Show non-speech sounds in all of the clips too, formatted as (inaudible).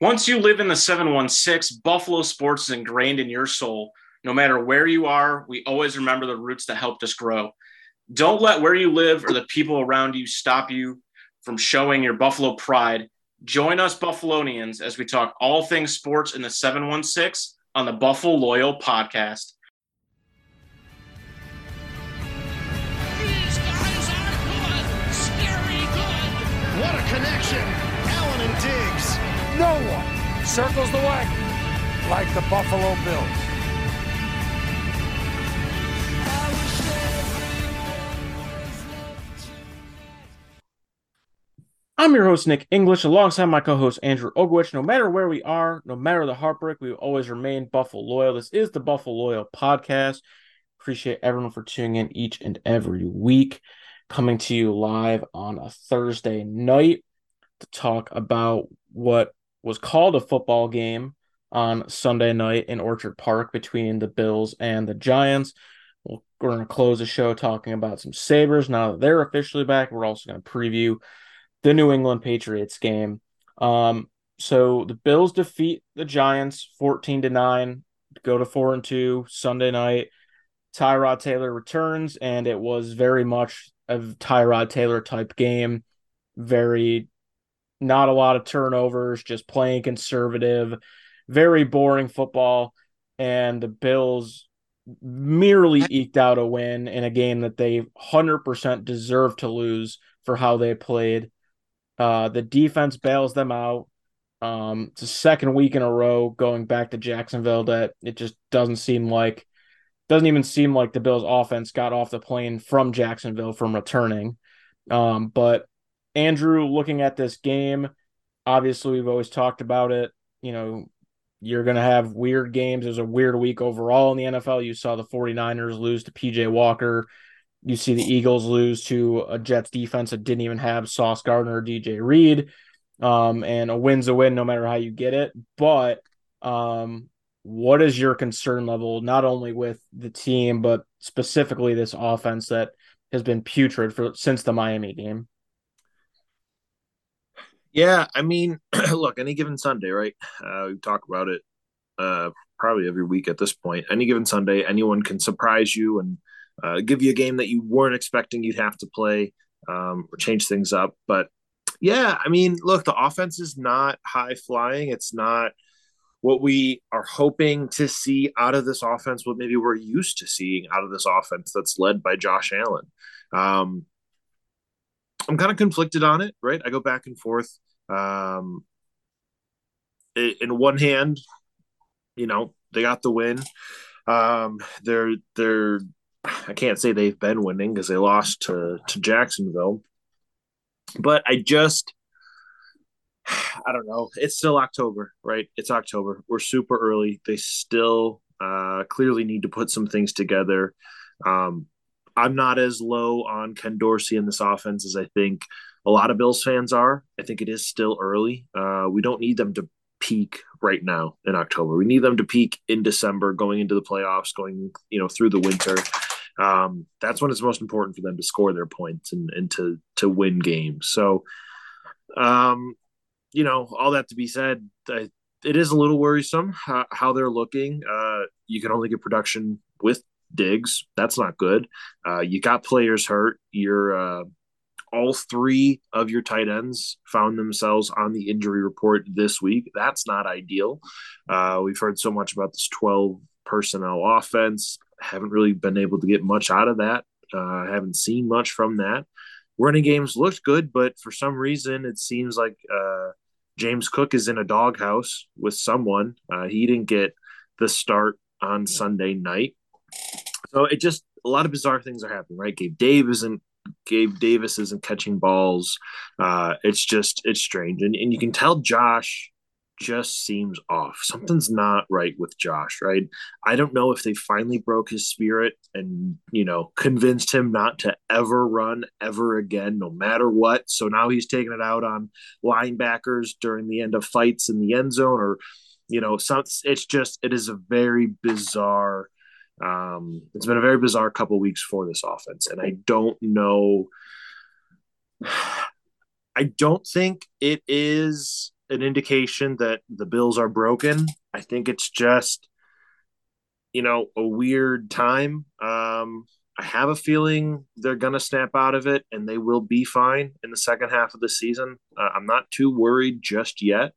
Once you live in the 716, Buffalo sports is ingrained in your soul. No matter where you are, we always remember the roots that helped us grow. Don't let where you live or the people around you stop you from showing your Buffalo pride. Join us, Buffalonians, as we talk all things sports in the 716 on the Buffalo Loyal podcast. Circles the wagon like the Buffalo Bills. I'm your host, Nick English, alongside my co host, Andrew Ogwich. No matter where we are, no matter the heartbreak, we always remain Buffalo Loyal. This is the Buffalo Loyal podcast. Appreciate everyone for tuning in each and every week. Coming to you live on a Thursday night to talk about what was called a football game on Sunday night in Orchard Park between the Bills and the Giants. We're going to close the show talking about some Sabres now that they're officially back. We're also going to preview the New England Patriots game. Um, so the Bills defeat the Giants 14 to 9, go to 4 and 2 Sunday night. Tyrod Taylor returns, and it was very much a Tyrod Taylor type game. Very not a lot of turnovers, just playing conservative, very boring football. And the Bills merely eked out a win in a game that they 100% deserved to lose for how they played. Uh, the defense bails them out. Um, it's the second week in a row going back to Jacksonville that it just doesn't seem like doesn't even seem like the Bills offense got off the plane from Jacksonville from returning. Um, but Andrew, looking at this game, obviously we've always talked about it. You know, you're going to have weird games. It was a weird week overall in the NFL. You saw the 49ers lose to PJ Walker. You see the Eagles lose to a Jets defense that didn't even have Sauce Gardner or DJ Reed. Um, and a win's a win no matter how you get it. But um, what is your concern level, not only with the team, but specifically this offense that has been putrid for since the Miami game? Yeah, I mean, (clears throat) look, any given Sunday, right? Uh, we talk about it uh, probably every week at this point. Any given Sunday, anyone can surprise you and uh, give you a game that you weren't expecting you'd have to play um, or change things up. But yeah, I mean, look, the offense is not high flying. It's not what we are hoping to see out of this offense, what maybe we're used to seeing out of this offense that's led by Josh Allen. Um, I'm kind of conflicted on it, right? I go back and forth. Um, in one hand, you know, they got the win. Um, they're they're I can't say they've been winning because they lost to to Jacksonville, but I just I don't know. It's still October, right? It's October. We're super early. They still uh, clearly need to put some things together. Um, I'm not as low on Ken Dorsey in this offense as I think a lot of Bills fans are. I think it is still early. Uh, we don't need them to peak right now in October. We need them to peak in December, going into the playoffs, going you know through the winter. Um, that's when it's most important for them to score their points and, and to to win games. So, um, you know, all that to be said, I, it is a little worrisome how, how they're looking. Uh, you can only get production with Diggs. That's not good. Uh, you got players hurt. You're uh, all three of your tight ends found themselves on the injury report this week. That's not ideal. Uh, we've heard so much about this 12 personnel offense. Haven't really been able to get much out of that. Uh, haven't seen much from that. Running games looked good, but for some reason, it seems like uh, James Cook is in a doghouse with someone. Uh, he didn't get the start on Sunday night. So it just a lot of bizarre things are happening, right? Gabe Dave isn't Gabe Davis isn't catching balls. Uh, it's just it's strange, and and you can tell Josh just seems off. Something's not right with Josh, right? I don't know if they finally broke his spirit and, you know, convinced him not to ever run ever again, no matter what. So now he's taking it out on linebackers during the end of fights in the end zone or, you know, some, it's just, it is a very bizarre, um, it's been a very bizarre couple weeks for this offense. And I don't know. I don't think it is an indication that the Bills are broken. I think it's just, you know, a weird time. Um, I have a feeling they're going to snap out of it and they will be fine in the second half of the season. Uh, I'm not too worried just yet.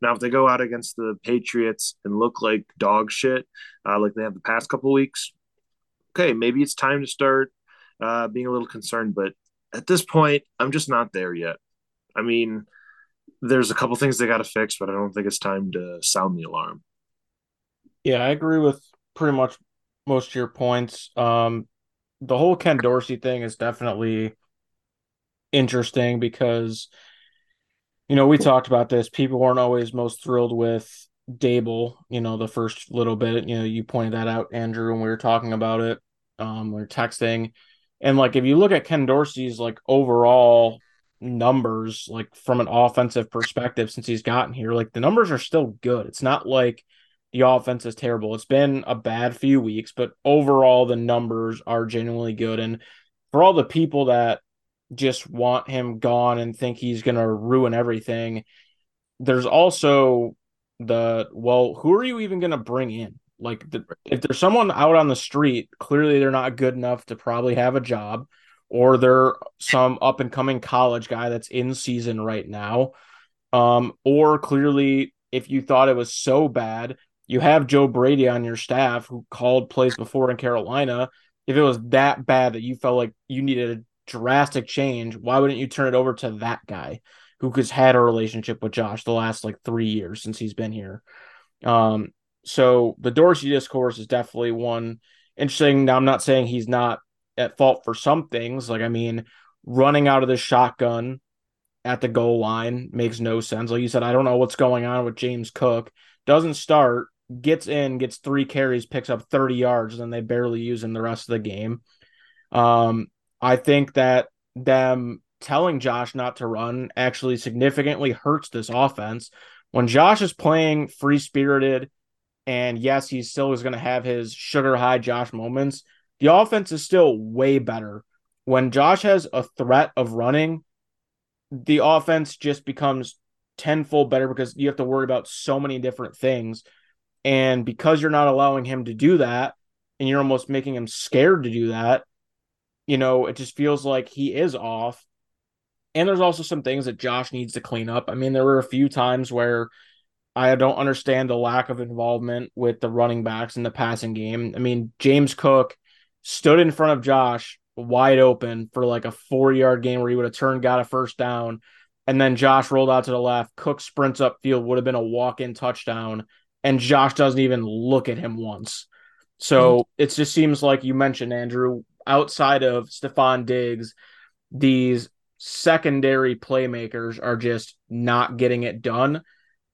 Now, if they go out against the Patriots and look like dog shit, uh, like they have the past couple weeks, okay, maybe it's time to start uh, being a little concerned. But at this point, I'm just not there yet. I mean, there's a couple things they got to fix, but I don't think it's time to sound the alarm. Yeah, I agree with pretty much most of your points. Um, the whole Ken Dorsey thing is definitely interesting because you know, we talked about this. People weren't always most thrilled with Daboll, you know, the first little bit. You know, you pointed that out, Andrew, when we were talking about it. Um, we were texting. And like if you look at Ken Dorsey's like overall numbers, like from an offensive perspective since he's gotten here, like the numbers are still good. It's not like the offense is terrible. It's been a bad few weeks, but overall the numbers are genuinely good. And for all the people that just want him gone and think he's going to ruin everything. There's also the well, who are you even going to bring in? Like, the, if there's someone out on the street, clearly they're not good enough to probably have a job, or they're some up and coming college guy that's in season right now. Um, or clearly, if you thought it was so bad, you have Joe Brady on your staff who called plays before in Carolina. If it was that bad that you felt like you needed drastic change, why wouldn't you turn it over to that guy who has had a relationship with Josh the last like three years since he's been here? Um, so the Dorsey discourse is definitely one interesting. Now, I'm not saying he's not at fault for some things. Like, I mean, running out of the shotgun at the goal line makes no sense. Like you said, I don't know what's going on with James Cook. Doesn't start, gets in, gets three carries, picks up 30 yards, and then they barely use him the rest of the game. Um, I think that them telling Josh not to run actually significantly hurts this offense. When Josh is playing free spirited, and yes, he still is going to have his sugar high Josh moments, the offense is still way better. When Josh has a threat of running, the offense just becomes tenfold better because you have to worry about so many different things. And because you're not allowing him to do that, and you're almost making him scared to do that, you know, it just feels like he is off. And there's also some things that Josh needs to clean up. I mean, there were a few times where I don't understand the lack of involvement with the running backs in the passing game. I mean, James Cook stood in front of Josh wide open for like a four yard game where he would have turned, got a first down. And then Josh rolled out to the left. Cook sprints up field, would have been a walk in touchdown. And Josh doesn't even look at him once. So mm-hmm. it just seems like you mentioned, Andrew, outside of Stefon Diggs, these secondary playmakers are just not getting it done.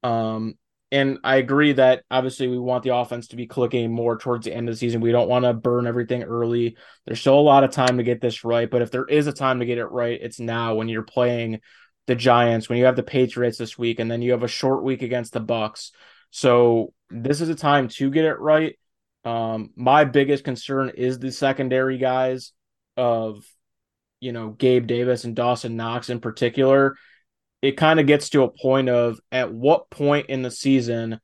Um, and I agree that obviously we want the offense to be clicking more towards the end of the season. We don't want to burn everything early. There's still a lot of time to get this right, but if there is a time to get it right, it's now when you're playing the Giants, when you have the Patriots this week, and then you have a short week against the Bucs. So this is a time to get it right. Um, my biggest concern is the secondary guys of, you know, Gabe Davis and Dawson Knox in particular. It kind of gets to a point of at what point in the season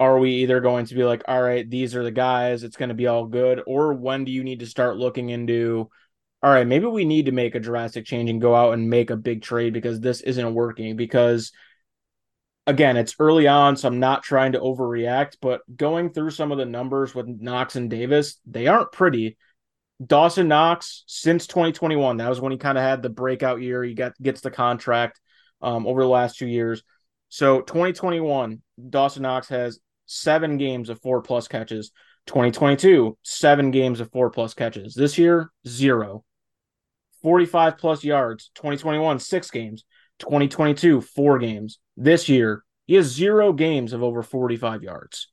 are we either going to be like, all right, these are the guys, it's going to be all good, or when do you need to start looking into, all right, maybe we need to make a drastic change and go out and make a big trade because this isn't working because again, it's early on, so I'm not trying to overreact, but going through some of the numbers with Knox and Davis, they aren't pretty. Dawson Knox since 2021, that was when he kind of had the breakout year. He got gets the contract um, over the last two years. So 2021, Dawson Knox has seven games of four plus catches. 2022, seven games of four plus catches. This year, zero. 45 plus yards. 2021, six games. 2022, four games. This year, he has zero games of over 45 yards.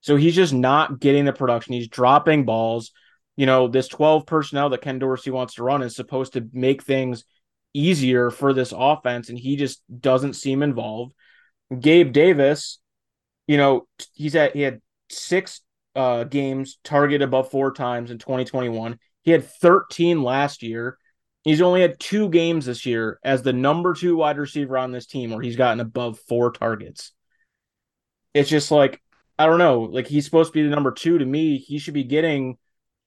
So he's just not getting the production. He's dropping balls. You know, this 12 personnel that Ken Dorsey wants to run is supposed to make things easier for this offense, and he just doesn't seem involved. Gabe Davis, you know, he's at he had six uh, games targeted above four times in 2021. He had 13 last year. He's only had two games this year as the number two wide receiver on this team where he's gotten above four targets. It's just like, I don't know. Like, he's supposed to be the number two. To me, he should be getting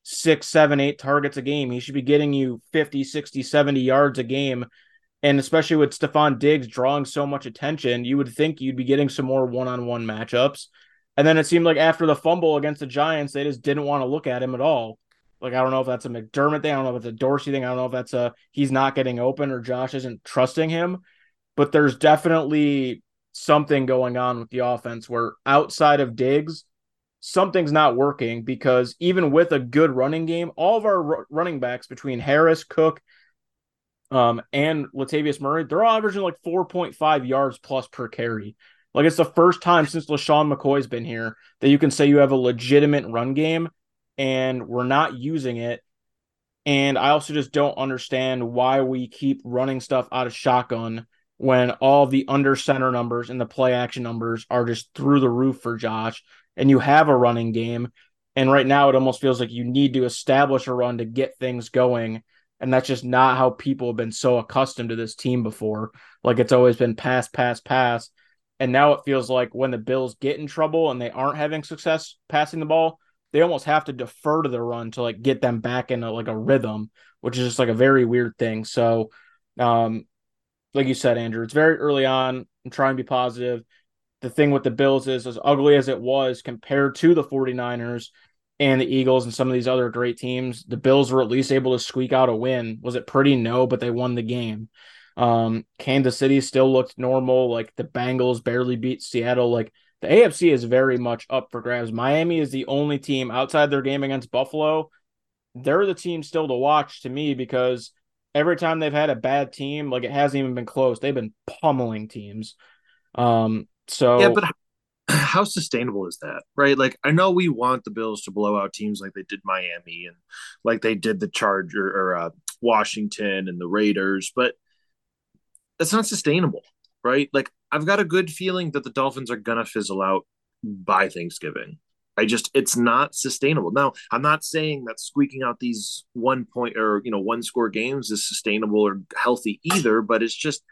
six, seven, eight targets a game. He should be getting you 50, 60, 70 yards a game. And especially with Stefon Diggs drawing so much attention, you would think you'd be getting some more one on one matchups. And then it seemed like after the fumble against the Giants, they just didn't want to look at him at all. Like I don't know if that's a McDermott thing. I don't know if it's a Dorsey thing. I don't know if that's a he's not getting open or Josh isn't trusting him. But there's definitely something going on with the offense where outside of Diggs, something's not working because even with a good running game, all of our running backs between Harris, Cook, um, and Latavius Murray, they're all averaging like 4.5 yards plus per carry. Like it's the first time since LeSean McCoy's been here that you can say you have a legitimate run game and we're not using it. And I also just don't understand why we keep running stuff out of shotgun when all the under center numbers and the play action numbers are just through the roof for Josh and you have a running game. And right now it almost feels like you need to establish a run to get things going. And that's just not how people have been so accustomed to this team before. Like it's always been pass, pass, pass. And now it feels like when the Bills get in trouble and they aren't having success passing the ball, they almost have to defer to the run to like get them back into like a rhythm, which is just like a very weird thing. So, um, like you said, Andrew, it's very early on. I'm trying to be positive. The thing with the Bills is as ugly as it was compared to the 49ers and the Eagles and some of these other great teams, the Bills were at least able to squeak out a win. Was it pretty? No, but they won the game. Um, Kansas City still looked normal. Like the Bengals barely beat Seattle. Like the AFC is very much up for grabs. Miami is the only team outside their game against Buffalo. They're the team still to watch to me because every time they've had a bad team, like it hasn't even been close. They've been pummeling teams. Um, so Yeah, but how sustainable is that, right? Like, I know we want the Bills to blow out teams like they did Miami and like they did the Charger or uh, Washington and the Raiders, but that's not sustainable, right? Like, I've got a good feeling that the Dolphins are gonna fizzle out by Thanksgiving. I just it's not sustainable. Now, I'm not saying that squeaking out these one point or you know one score games is sustainable or healthy either, but it's just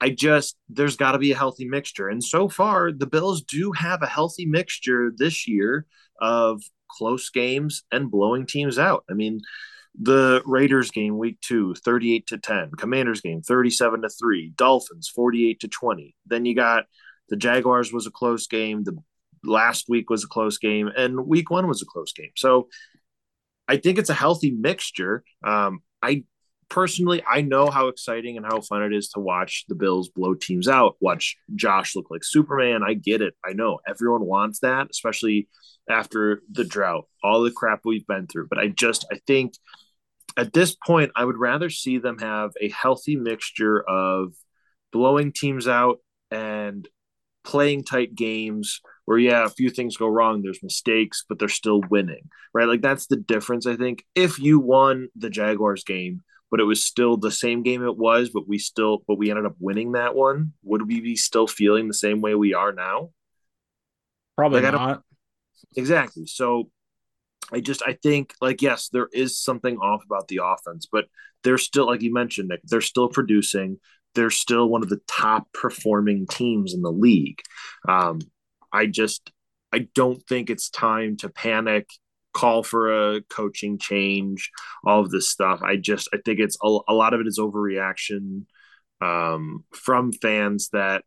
I just there's got to be a healthy mixture. And so far, the Bills do have a healthy mixture this year of close games and blowing teams out. I mean, the Raiders game week 2, 38 to 10, Commanders game 37 to 3, Dolphins 48 to 20. Then you got the Jaguars was a close game, the last week was a close game and week 1 was a close game. So I think it's a healthy mixture. Um, I personally, I know how exciting and how fun it is to watch the Bills blow teams out, watch Josh look like Superman. I get it. I know everyone wants that, especially after the drought, all the crap we've been through. But I just, I think at this point, I would rather see them have a healthy mixture of blowing teams out and playing tight games where yeah a few things go wrong there's mistakes but they're still winning right like that's the difference i think if you won the jaguars game but it was still the same game it was but we still but we ended up winning that one would we be still feeling the same way we are now probably like, I don't- not. Exactly. So i just i think like yes there is something off about the offense but they're still like you mentioned Nick, they're still producing. They're still one of the top performing teams in the league. Um, i just i don't think it's time to panic call for a coaching change all of this stuff. I just i think it's a, a lot of it is overreaction um, from fans that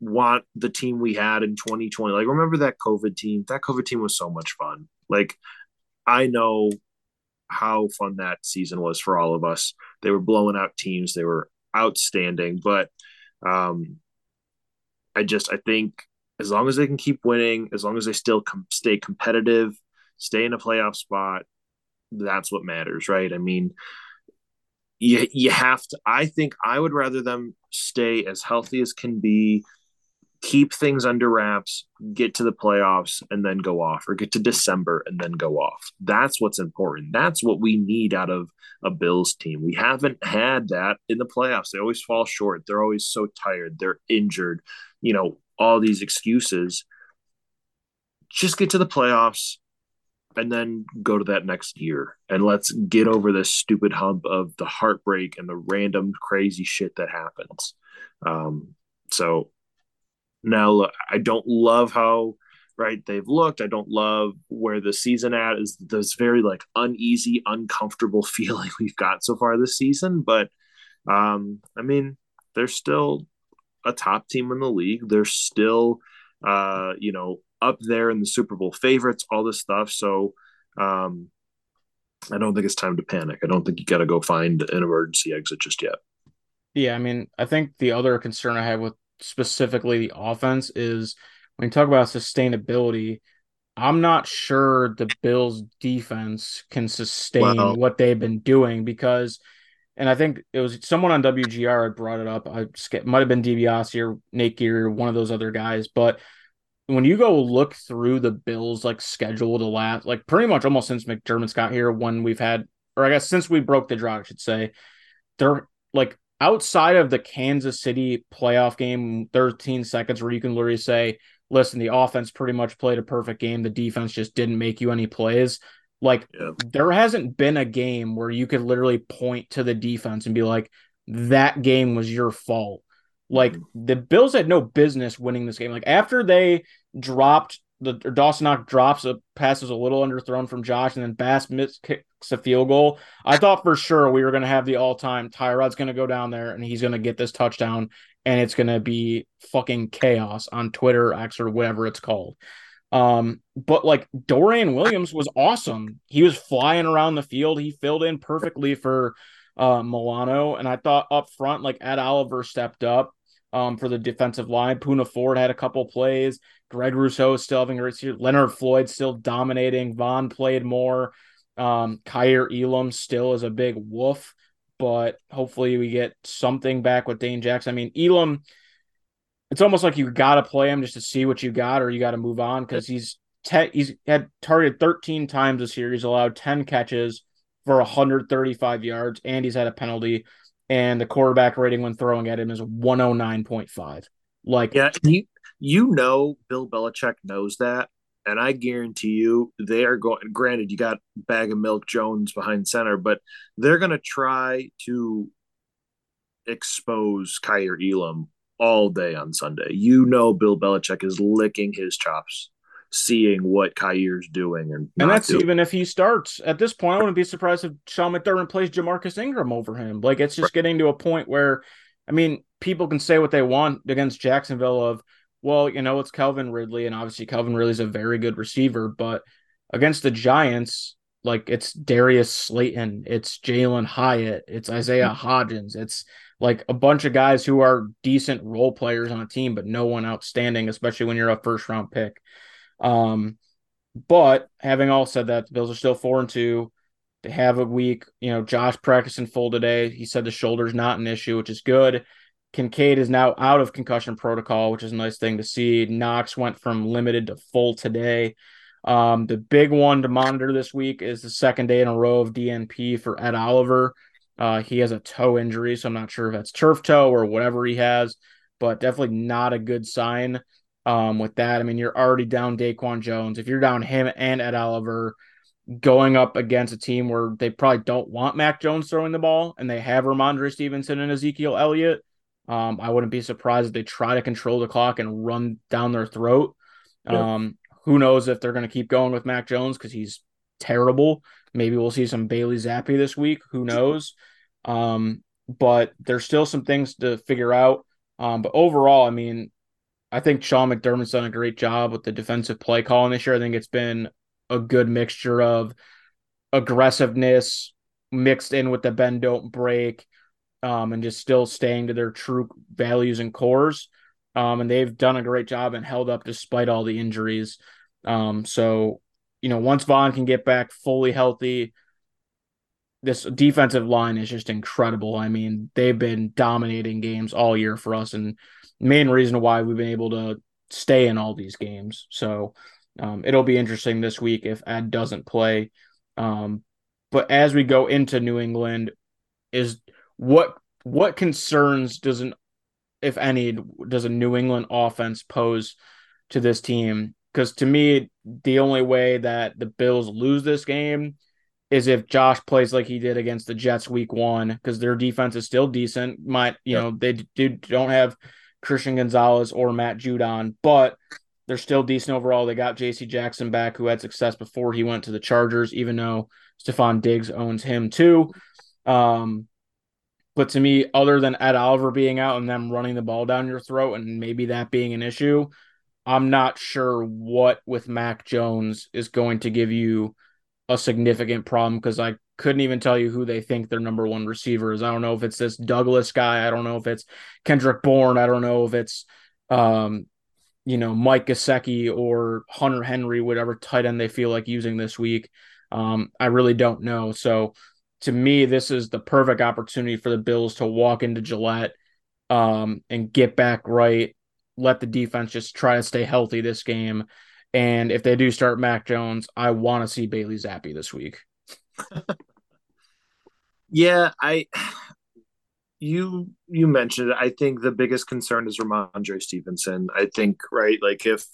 want the team we had in 2020 like remember that covid team? That covid team was so much fun. Like i know how fun that season was for all of us. They were blowing out teams. They were outstanding. But um i just i think as long as they can keep winning as long as they still com- stay competitive stay in a playoff spot that's what matters right? I mean you you have to i think i would rather them stay as healthy as can be keep things under wraps get to the playoffs and then go off or get to december and then go off. That's what's important. That's what we need out of a bills team. We haven't had that in the playoffs. They always fall short. They're always so tired. They're injured. You know all these excuses. Just get to the playoffs and then go to that next year. And let's get over this stupid hump of the heartbreak and the random crazy shit that happens. Um, so now I don't love how right they've looked. I don't love where the season at is this very like uneasy, uncomfortable (laughs) feeling we've got so far this season. But um, I mean, they're still a top team in the league. They're still uh, you know, up there in the Super Bowl favorites, all this stuff. So um, I don't think it's time to panic. I don't think you got to go find an emergency exit just yet. Yeah, I mean, I think the other concern I have with specifically the offense is when you talk about sustainability, I'm not sure the Bills defense can sustain well, what they've been doing because and I think it was someone on WGR had brought it up. I might have been DiBiase or Nate Geary or one of those other guys, but when you go look through the Bills like schedule to last, like pretty much almost since McDermott's got here, when we've had, or I guess since we broke the drought, I should say, they're like outside of the Kansas City playoff game, 13 seconds where you can literally say, listen, the offense pretty much played a perfect game. The defense just didn't make you any plays. Like yeah. there hasn't been a game where you could literally point to the defense and be like, that game was your fault. Like mm-hmm. the Bills had no business winning this game. Like after they dropped the Dawson Knox drops a passes a little underthrown from Josh, and then Bass miss kicks a field goal. I thought for sure we were going to have the all time Tyrod's going to go down there and he's going to get this touchdown, and it's going to be fucking chaos on Twitter, X, or whatever it's called. Um, but like Dorian Williams was awesome. He was flying around the field. He filled in perfectly for uh, Milano, and I thought up front, like Ed Oliver stepped up um, for the defensive line. Poona Ford had a couple plays. Greg Rousseau is still having a great Leonard Floyd still dominating. Von played more. Um, Kaiir Elam still is a big woof, but hopefully we get something back with Dane Jackson. I mean, Elam, it's almost like you got to play him just to see what you got, or you got to move on because he's te- he's had targeted 13 times this year. He's allowed 10 catches for 135 yards, and he's had a penalty and the quarterback rating when throwing at him is 109.5. Like, yeah, you, you know, Bill Belichick knows that. And I guarantee you, they are going. Granted, you got bag of milk Jones behind center, but they're going to try to expose Kaiir Elam all day on Sunday. You know, Bill Belichick is licking his chops seeing what Kaiir's doing and and that's doing. even if he starts at this point. I wouldn't be surprised if Sean McDermott plays Ja'Marcus Ingram over him. Like it's just right. getting to a point where, I mean, people can say what they want against Jacksonville of, well, you know, it's Calvin Ridley, and obviously Calvin Ridley's a very good receiver, but against the Giants, like it's Darius Slayton, it's Jalen Hyatt, it's Isaiah mm-hmm. Hodgins, it's like a bunch of guys who are decent role players on a team, but no one outstanding, especially when you're a first round pick. Um, but having all said that, the Bills are still four and two. They have a week. You know, Josh practicing full today. He said the shoulder's not an issue, which is good. Kincaid is now out of concussion protocol, which is a nice thing to see. Knox went from limited to full today. Um, the big one to monitor this week is the second day in a row of DNP for Ed Oliver. Uh, he has a toe injury, so I'm not sure if that's turf toe or whatever he has, but definitely not a good sign um, with that. I mean, you're already down Daquan Jones. If you're down him and Ed Oliver going up against a team where they probably don't want Mac Jones throwing the ball and they have Rhamondre Stevenson and Ezekiel Elliott, um, I wouldn't be surprised if they try to control the clock and run down their throat. Um, who knows if they're going to keep going with Mac Jones because he's terrible. Maybe we'll see some Bailey Zappe this week. Who knows? Um, but there's still some things to figure out. Um, but overall, I mean, I think Sean McDermott's done a great job with the defensive play calling this year. I think it's been a good mixture of aggressiveness mixed in with the bend don't break, um, and just still staying to their true values and cores. Um, and they've done a great job and held up despite all the injuries. Um, so you know, once Von can get back fully healthy, this defensive line is just incredible. I mean, they've been dominating games all year for us, and main reason why we've been able to stay in all these games. So um, it'll be interesting this week if Ed doesn't play. Um, but as we go into New England, is what what concerns does an if any does a New England offense pose to this team? because to me, the only way that the Bills lose this game is if Josh plays like he did against the Jets week one, because their defense is still decent. Might you Yep. know they do don't have Christian Gonzalez or Matt Judon, but they're still decent overall. They got J.C. Jackson back, who had success before he went to the Chargers, even though Stefon Diggs owns him too. Um, but to me, other than Ed Oliver being out and them running the ball down your throat, and maybe that being an issue, I'm not sure what with Mac Jones is going to give you a significant problem because I couldn't even tell you who they think their number one receiver is. I don't know if it's this Douglas guy. I don't know if it's Kendrick Bourne. I don't know if it's um, you know, Mike Gesicki or Hunter Henry, whatever tight end they feel like using this week. Um, I really don't know. So to me, this is the perfect opportunity for the Bills to walk into Gillette um, and get back right. Let the defense just try to stay healthy this game. And if they do start Mac Jones, I want to see Bailey Zappe this week. (laughs) Yeah, I you you mentioned it. I think the biggest concern is Rhamondre Stevenson. I think right, like if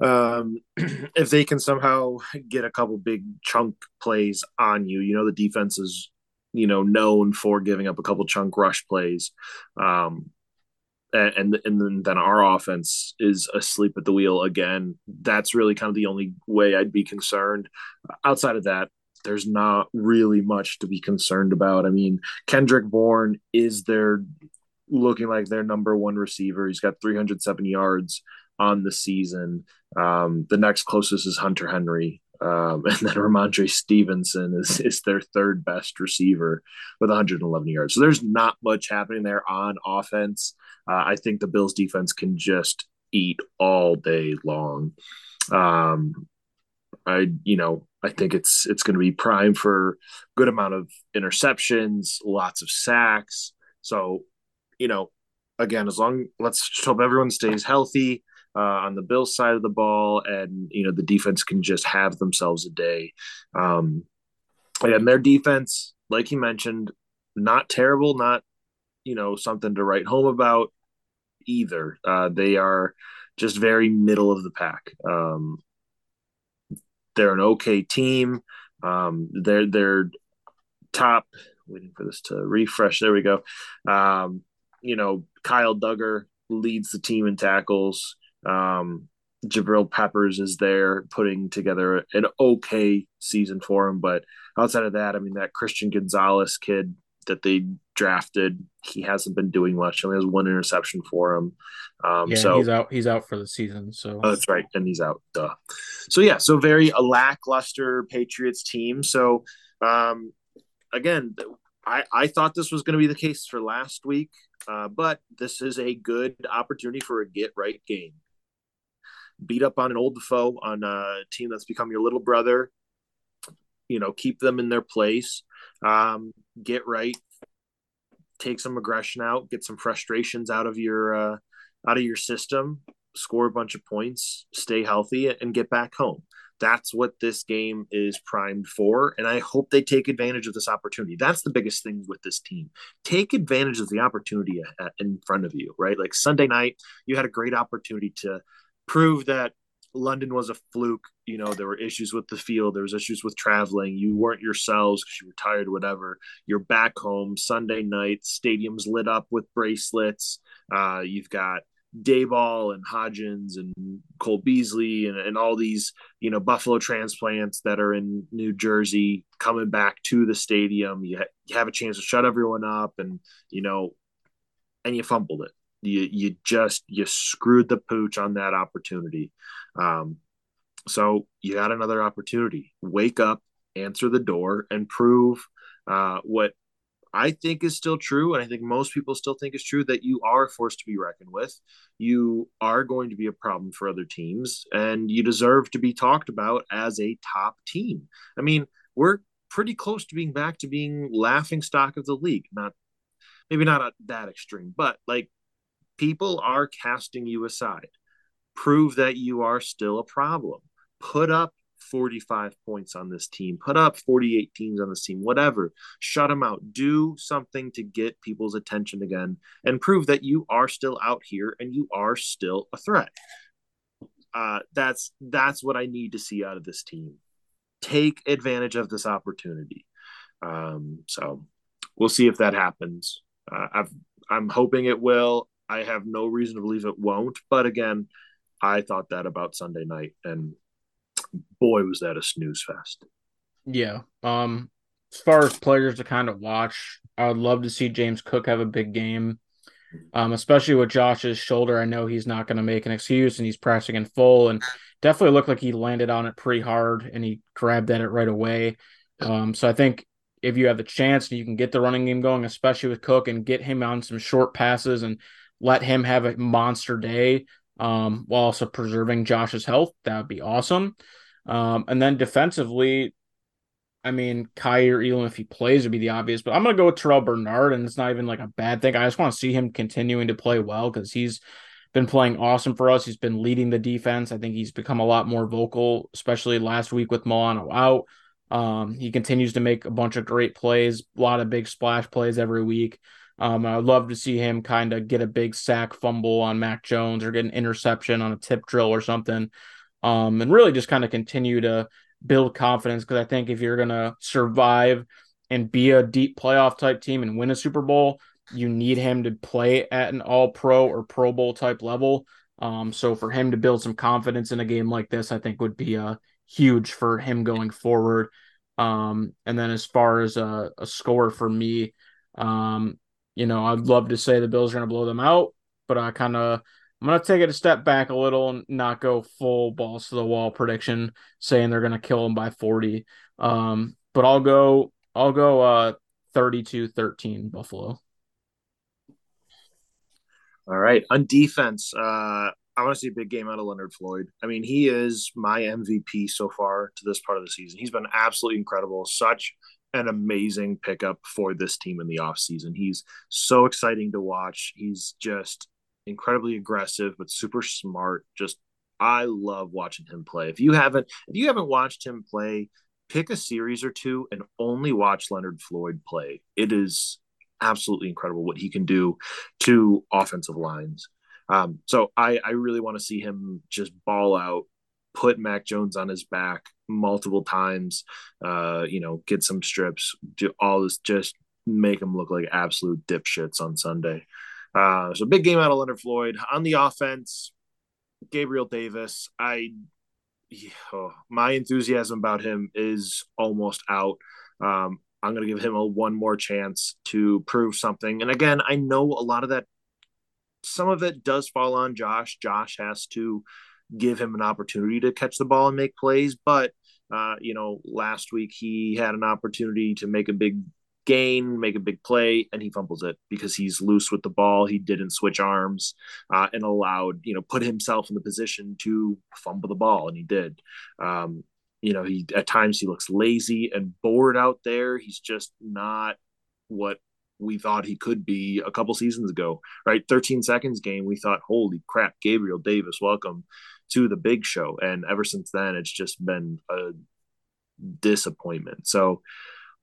um (clears throat) if they can somehow get a couple big chunk plays on you, you know the defense is you know known for giving up a couple chunk rush plays. Um and and, then, then our offense is asleep at the wheel again. That's really kind of the only way I'd be concerned. Outside of that, there's not really much to be concerned about. I mean, Kendrick Bourne is their looking like their number one receiver. He's got 307 yards on the season. Um, the next closest is Hunter Henry. Um, (laughs) and then Rhamondre Stevenson is, is their third best receiver with 111 yards. So there's not much happening there on offense. Uh, I think the Bills defense can just eat all day long. Um, I, you know, I think it's it's going to be prime for good amount of interceptions, lots of sacks. So, you know, again, as long let's hope everyone stays healthy uh, on the Bills side of the ball, and you know the defense can just have themselves a day. Um, and their defense, like you mentioned, not terrible, not you know something to write home about either. Uh, they are just very middle of the pack. Um, they're an okay team. Um, they're they're top. Waiting for this to refresh. There we go. Um, you know, Kyle Dugger leads the team in tackles. Um, Jabril Peppers is there putting together an okay season for him, but outside of that, I mean, that Christian Gonzalez kid that they drafted, he hasn't been doing much. Only has one interception for him. Um, Yeah, so he's out. He's out for the season. So Oh, that's right, and he's out. Duh. So yeah, so very a lackluster Patriots team. So um, again, I I thought this was going to be the case for last week, uh, but this is a good opportunity for a get right game. Beat up on an old foe on a team that's become your little brother. You know, keep them in their place. Um, get right. Take some aggression out. Get some frustrations out of your uh, out of your system score a bunch of points, stay healthy, and get back home. That's what this game is primed for. And I hope they take advantage of this opportunity. That's the biggest thing with this team. Take advantage of the opportunity in front of you, right? Like Sunday night, you had a great opportunity to prove that London was a fluke. You know, there were issues with the field, there was issues with traveling. You weren't yourselves because you were tired, whatever. You're back home Sunday night, stadium's lit up with bracelets. Uh, you've got Daboll and Hodgins and Cole Beasley and, and all these, you know, Buffalo transplants that are in New Jersey coming back to the stadium. You, ha- you have a chance to shut everyone up and, you know, and you fumbled it. You, you just, you screwed the pooch on that opportunity. Um, so you got another opportunity. Wake up, answer the door, and prove uh, what I think is still true, and I think most people still think is true that you are forced to be reckoned with. You are going to be a problem for other teams, and you deserve to be talked about as a top team. I mean, we're pretty close to being back to being laughing stock of the league. Not maybe not at that extreme, but like people are casting you aside. Prove that you are still a problem. Put up 45 points on this team, put up 48 teams on this team, whatever. Shut them out. Do something to get people's attention again and prove that you are still out here and you are still a threat. uh, that's that's what I need to see out of this team. Take advantage of this opportunity. Um, so we'll see if that happens. Uh, I've, I'm hoping it will. I have no reason to believe it won't. But again, I thought that about Sunday night, and boy, was that a snooze fest. Yeah. Um, as far as players to kind of watch, I would love to see James Cook have a big game. Um, especially with Josh's shoulder. I know he's not going to make an excuse and he's pressing in full and definitely looked like he landed on it pretty hard and he grabbed at it right away. Um, so I think if you have the chance you can get the running game going, especially with Cook and get him on some short passes and let him have a monster day um, while also preserving Josh's health, that would be awesome. Um, and then defensively, I mean, Kaiir Elam, if he plays, would be the obvious, but I'm going to go with Terrel Bernard, and it's not even like a bad thing. I just want to see him continuing to play well because he's been playing awesome for us. He's been leading the defense. I think he's become a lot more vocal, especially last week with Milano out. Um, he continues to make a bunch of great plays, a lot of big splash plays every week. Um, I'd love to see him kind of get a big sack fumble on Mac Jones or get an interception on a tip drill or something. Um, and really just kind of continue to build confidence because I think if you're gonna survive and be a deep playoff type team and win a Super Bowl, you need him to play at an all pro or pro bowl type level. Um, so for him to build some confidence in a game like this, I think would be uh, huge for him going forward. Um, and then as far as a, a score for me, um, you know, I'd love to say the Bills are going to blow them out, but I kind of I'm gonna take it a step back a little and not go full balls to the wall prediction, saying they're gonna kill them by 40. Um, but I'll go I'll go uh 32-13 Buffalo. All right. On defense, uh I want to see a big game out of Leonard Floyd. I mean, he is my MVP so far to this part of the season. He's been absolutely incredible. Such an amazing pickup for this team in the offseason. He's so exciting to watch. He's just incredibly aggressive, but super smart. Just I love watching him play. If you haven't if you haven't watched him play, pick a series or two and only watch Leonard Floyd play. It is absolutely incredible what he can do to offensive lines. Um, so I, I really want to see him just ball out, put Mac Jones on his back multiple times, uh, you know, get some strips, do all this, just make them look like absolute dipshits on Sunday. Uh, so big game out of Leonard Floyd on the offense. Gabriel Davis, I oh, my enthusiasm about him is almost out. Um, I'm going to give him a one more chance to prove something. And again, I know a lot of that, some of it does fall on Josh. Josh has to give him an opportunity to catch the ball and make plays. But, uh, you know, last week he had an opportunity to make a big gain, make a big play, and he fumbles it because he's loose with the ball. He didn't switch arms uh, and allowed, you know, put himself in the position to fumble the ball, and he did. Um, you know, he at times he looks lazy and bored out there. He's just not what we thought he could be a couple seasons ago, right? 13 seconds game, we thought, holy crap, Gabriel Davis, welcome to the big show. And ever since then, it's just been a disappointment. So,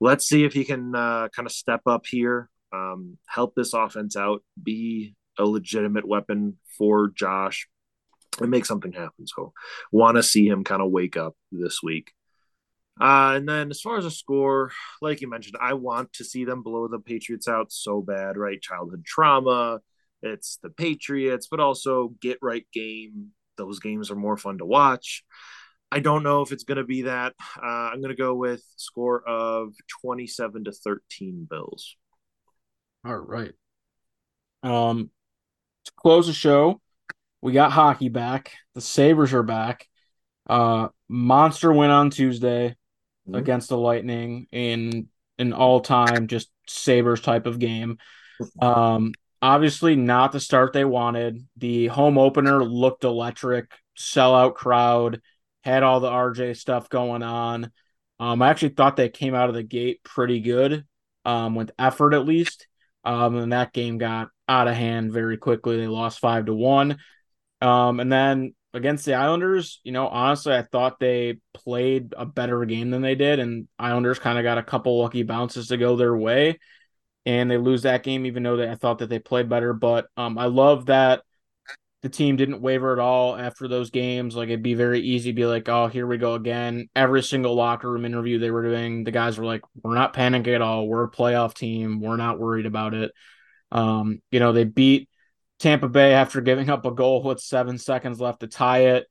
let's see if he can uh, kind of step up here, um, help this offense out, be a legitimate weapon for Josh, and make something happen. So, want to see him kind of wake up this week. Uh, and then as far as a score, like you mentioned, I want to see them blow the Patriots out so bad, right? Childhood trauma. It's the Patriots, but also get right game. Those games are more fun to watch. I don't know if it's going to be that. Uh, I'm going to go with score of 27 to 13 Bills. All right. Um, to close the show, we got hockey back. The Sabres are back. Uh, monster went on Tuesday mm-hmm. against the Lightning in an all-time just Sabres type of game. Um, obviously not the start they wanted. The home opener looked electric, sellout crowd had all the RJ stuff going on. Um, I actually thought they came out of the gate pretty good, um, with effort at least. Um, and that game got out of hand very quickly. They lost five to one. Um, and then against the Islanders, you know, honestly, I thought they played a better game than they did, and Islanders kind of got a couple lucky bounces to go their way, and they lose that game, even though they, I thought that they played better. But um, I love that the team didn't waver at all after those games. Like it'd be very easy to be like, oh, here we go again. Every single locker room interview they were doing, the guys were like, we're not panicking at all. We're a playoff team. We're not worried about it. Um, you know, they beat Tampa Bay after giving up a goal with seven seconds left to tie it.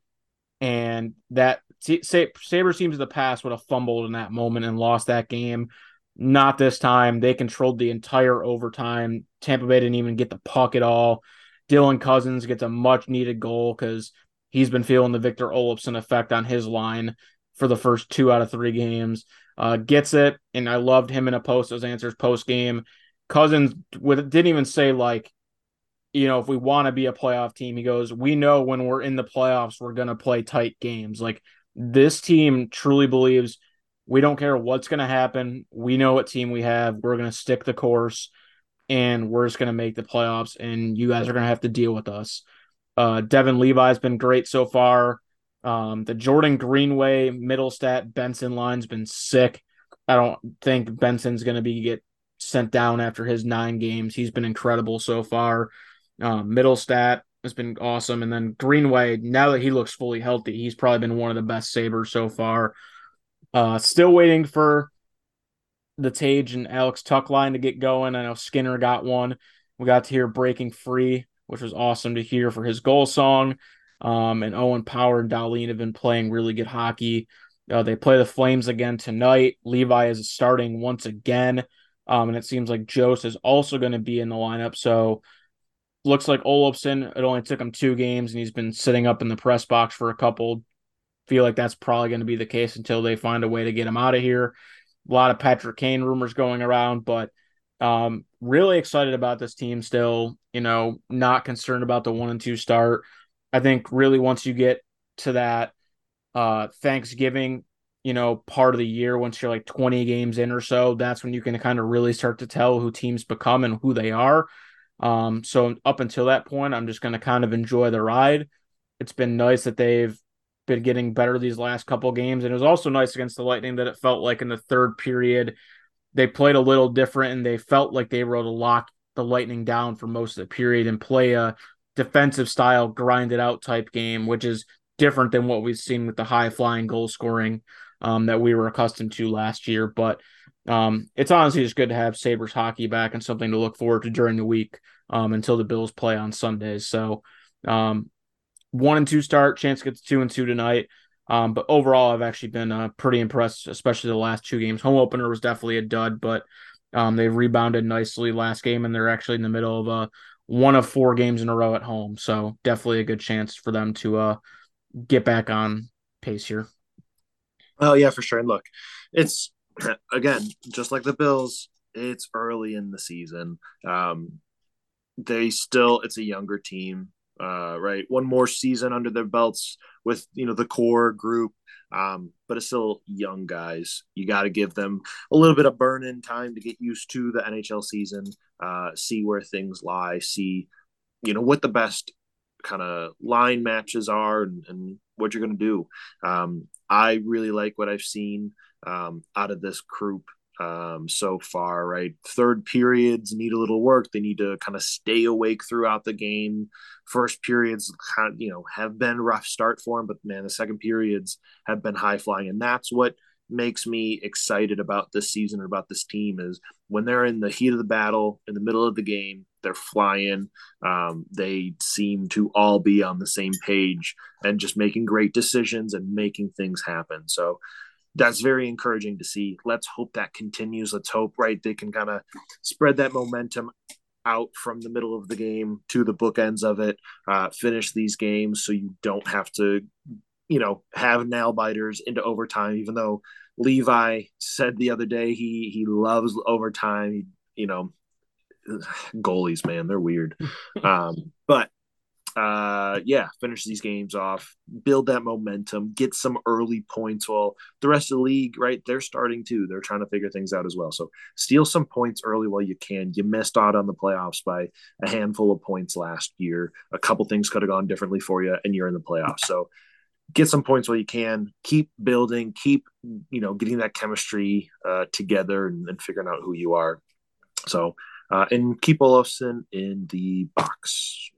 And that Sabres teams of the past would have fumbled in that moment and lost that game. Not this time. They controlled the entire overtime. Tampa Bay didn't even get the puck at all. Dylan Cozens gets a much needed goal because he's been feeling the Victor Olofsson effect on his line for the first two out of three games. Uh, gets it, and I loved him in a post those answers post game. Cozens with didn't even say like, you know, if we want to be a playoff team, he goes, we know when we're in the playoffs, we're gonna play tight games. Like this team truly believes we don't care what's gonna happen. We know what team we have. We're gonna stick the course and we're just going to make the playoffs, and you guys are going to have to deal with us. Uh, Devon Levi's been great so far. Um, the Jordan Greenway, Mittelstadt, Benson line's been sick. I don't think Benson's going to be get sent down after his nine games. He's been incredible so far. Um, Mittelstadt has been awesome, and then Greenway. Now that he looks fully healthy, he's probably been one of the best Sabres so far. Uh, still waiting for the Tage and Alex Tuch line to get going. I know Skinner got one. We got to hear Breaking Free, which was awesome to hear for his goal song. Um, and Owen Power and Dahlin have been playing really good hockey. Uh, they play the Flames again tonight. Levi is starting once again. Um, and it seems like Jost is also going to be in the lineup. So looks like Olofsson, it only took him two games and he's been sitting up in the press box for a couple. Feel like that's probably going to be the case until they find a way to get him out of here a lot of Patrick Kane rumors going around, but um, really excited about this team still. You know, not concerned about the one and two start. I think really once you get to that uh, Thanksgiving, you know, part of the year, once you're like 20 games in or so, that's when you can kind of really start to tell who teams become and who they are. Um, so up until that point, I'm just going to kind of enjoy the ride. It's been nice that they've been getting better these last couple games. And it was also nice against the Lightning that it felt like in the third period they played a little different and they felt like they were able to lock the Lightning down for most of the period and play a defensive style, grinded out type game, which is different than what we've seen with the high flying goal scoring um, that we were accustomed to last year. But um, it's honestly just good to have Sabres hockey back and something to look forward to during the week um, until the Bills play on Sundays. So um, one and two start. Chance gets two and two tonight. Um, but overall, I've actually been uh, pretty impressed, especially the last two games. Home opener was definitely a dud, but um, they rebounded nicely last game, and they're actually in the middle of uh, one of four games in a row at home. So definitely a good chance for them to uh, get back on pace here. Oh yeah, for sure. And look, it's (clears throat) again just like the Bills. It's early in the season. Um, they still it's a younger team uh, right? One more season under their belts with you know the core group, um, but it's still young guys. You got to give them a little bit of burn in time to get used to the NHL season, uh, see where things lie, see you know what the best kind of line matches are, and, and what you're going to do. Um, I really like what I've seen um, out of this group um, so far, right? Third periods need a little work. They need to kind of stay awake throughout the game. First periods, kind of, you know, have been rough start for them, but man, the second periods have been high flying, and that's what makes me excited about this season or about this team is when they're in the heat of the battle, in the middle of the game, they're flying. Um, they seem to all be on the same page and just making great decisions and making things happen. So that's very encouraging to see. Let's hope that continues. Let's hope, right, they can kind of spread that momentum out from the middle of the game to the bookends of it, uh, finish these games so you don't have to, you know, have nail biters into overtime, even though Levi said the other day he he loves overtime. He, you know, (sighs) goalies, man, they're weird. (laughs) um, but uh, yeah, finish these games off, build that momentum, get some early points while the rest of the league, right? They're starting too. They're trying to figure things out as well. So steal some points early while you can. You missed out on the playoffs by a handful of points last year. A couple things could have gone differently for you, and you're in the playoffs. So get some points while you can. Keep building. Keep you know getting that chemistry uh, together and, and figuring out who you are. So uh, and keep Olofsson in the box.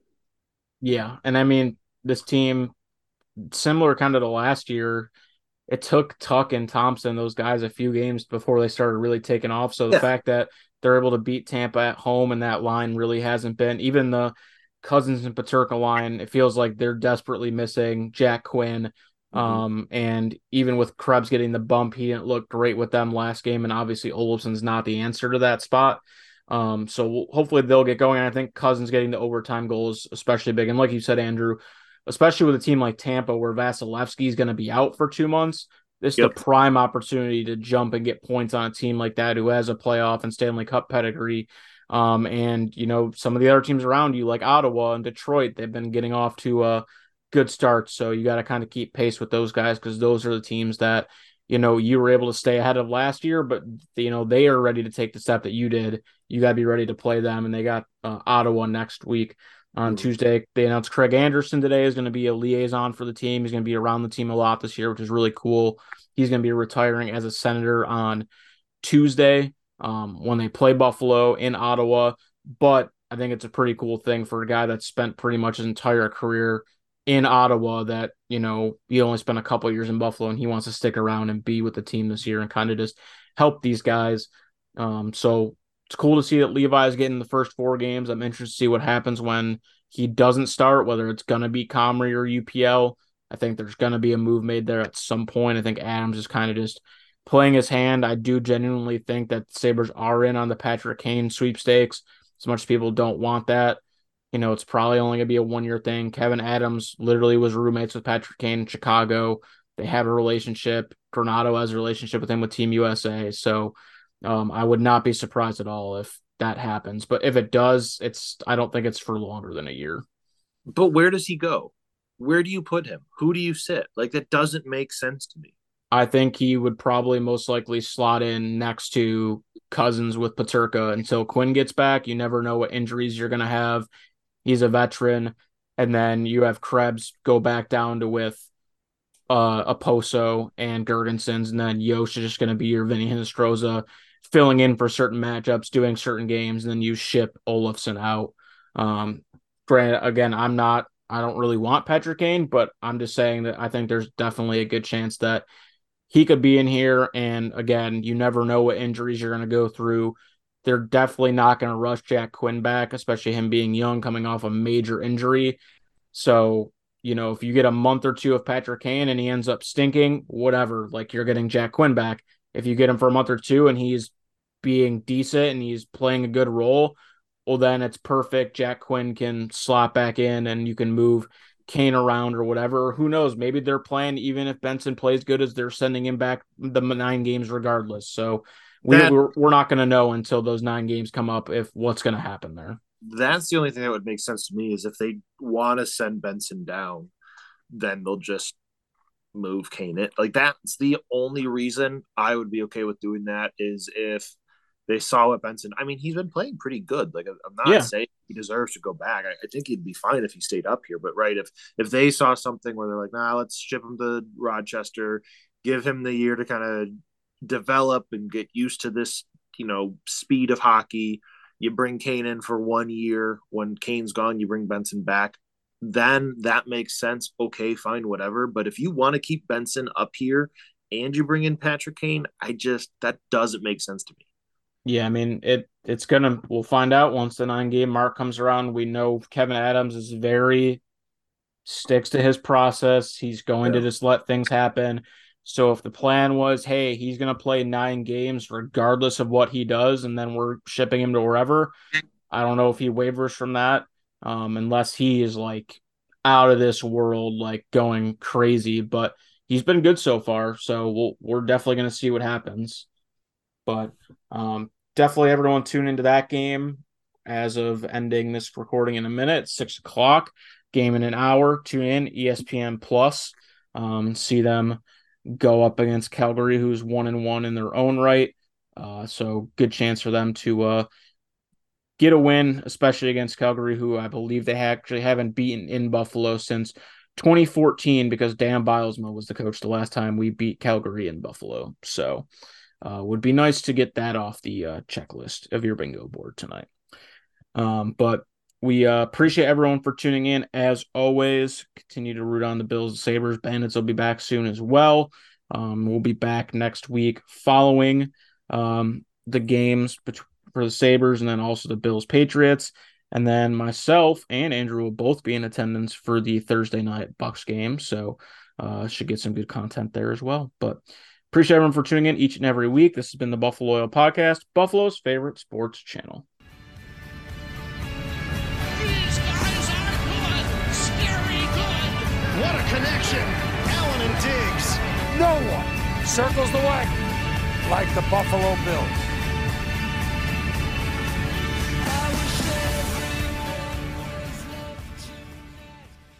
Yeah, and I mean this team, similar kind of to last year, it took Tuch and Thompson, those guys, a few games before they started really taking off. So the Yeah. fact that they're able to beat Tampa at home and that line really hasn't been even the Cozens and Peterka line, it feels like they're desperately missing Jack Quinn. Um, and even with Krebs getting the bump, he didn't look great with them last game, and obviously Olofsson's not the answer to that spot. Um, so we'll- hopefully they'll get going. I think Cozens getting the overtime goals, especially big. And like you said, Andrew, especially with a team like Tampa where Vasilevskiy is going to be out for two months, this is the prime opportunity to jump and get points on a team like that who has a playoff and Stanley Cup pedigree. Um, and you know, some of the other teams around you, like Ottawa and Detroit, they've been getting off to a good start. So you got to kind of keep pace with those guys because those are the teams that you know you were able to stay ahead of last year, but you know they are ready to take the step that you did. You got to be ready to play them, and they got uh, Ottawa next week on Mhm. Tuesday. They announced Craig Anderson today is going to be a liaison for the team. He's going to be around the team a lot this year, which is really cool. He's going to be retiring as a senator on Tuesday um, when they play Buffalo in Ottawa. But I think it's a pretty cool thing for a guy that spent pretty much his entire career in Ottawa that, you know, he only spent a couple years in Buffalo and he wants to stick around and be with the team this year and kind of just help these guys. Um, so it's cool to see that Levi is getting the first four games. I'm interested to see what happens when he doesn't start, whether it's going to be Comrie or UPL. I think there's going to be a move made there at some point. I think Adams is kind of just playing his hand. I do genuinely think that Sabres are in on the Patrick Kane sweepstakes. As much as people don't want that, you know, it's probably only going to be a one year thing. Kevin Adams literally was roommates with Patrick Kane in Chicago. They have a relationship. Granato has a relationship with him with Team USA. So um, I would not be surprised at all if that happens. But if it does, it's I don't think it's for longer than a year. But where does he go? Where do you put him? Who do you sit? Like that doesn't make sense to me. I think he would probably most likely slot in next to Cozens with Peterka until Quinn gets back. You never know what injuries you're going to have. He's a veteran. And then you have Krebs go back down to with uh, Okposo and Girgensons. And then Jost is just going to be your Vinny Hinostroza filling in for certain matchups, doing certain games. And then you ship Olofsson out. Um, granted, again, I'm not, I don't really want Patrick Kane, but I'm just saying that I think there's definitely a good chance that he could be in here. And again, you never know what injuries you're going to go through. They're definitely not going to rush Jack Quinn back, especially him being young, coming off a major injury. So, you know, if you get a month or two of Patrick Kane and he ends up stinking, whatever, like you're getting Jack Quinn back. If you get him for a month or two and he's being decent and he's playing a good role, well, then it's perfect. Jack Quinn can slot back in and you can move Kane around or whatever. Who knows? Maybe they're playing even if Benson plays good as they're sending him back the nine games regardless. So we, That- we're, we're not going to know until those nine games come up if what's going to happen there. That's the only thing that would make sense to me is if they want to send Benson down, then they'll just move Kane in. Like that's the only reason I would be okay with doing that is if they saw what Benson. I mean, he's been playing pretty good. Like I'm not Yeah. saying he deserves to go back. I, I think he'd be fine if he stayed up here. But right, if if they saw something where they're like, nah, let's ship him to Rochester, give him the year to kind of develop and get used to this, you know, speed of hockey. You bring Kane in for one year. When Kane's gone, you bring Benson back. Then that makes sense. Okay, fine, whatever. But if you want to keep Benson up here and you bring in Patrick Kane, I just that doesn't make sense to me. Yeah, I mean it. It's gonna. We'll find out once the nine game mark comes around. We know Kevin Adams is very sticks to his process. He's going to just let things happen. So if the plan was, hey, he's gonna play nine games regardless of what he does, and then we're shipping him to wherever, I don't know if he wavers from that, um, unless he is like out of this world, like going crazy. But he's been good so far, so we'll, we're definitely gonna see what happens. But um, definitely everyone tune into that game as of ending this recording in a minute, six o'clock. Game in an hour. Tune in ESPN Plus. Um, see them go up against Calgary, who's one and one in their own right. Uh, so good chance for them to uh, get a win, especially against Calgary, who I believe they actually haven't beaten in Buffalo since 2014 because Dan Bylsma was the coach the last time we beat Calgary in Buffalo. So uh, would be nice to get that off the uh, checklist of your bingo board tonight. Um, but we uh, appreciate everyone for tuning in. As always, continue to root on the Bills and Sabres. Bandits will be back soon as well. Um, we'll be back next week following um, the games for the Sabres and then also the Bills Patriots. And then myself and Andrew will both be in attendance for the Thursday night Bucs game. So uh, should get some good content there as well. But appreciate everyone for tuning in each and every week. This has been the Buffaloyal Podcast, Buffalo's favorite sports channel. These guys are good. Scary good. What a connection. Allen and Diggs. No one circles the wagon like the Buffalo Bills.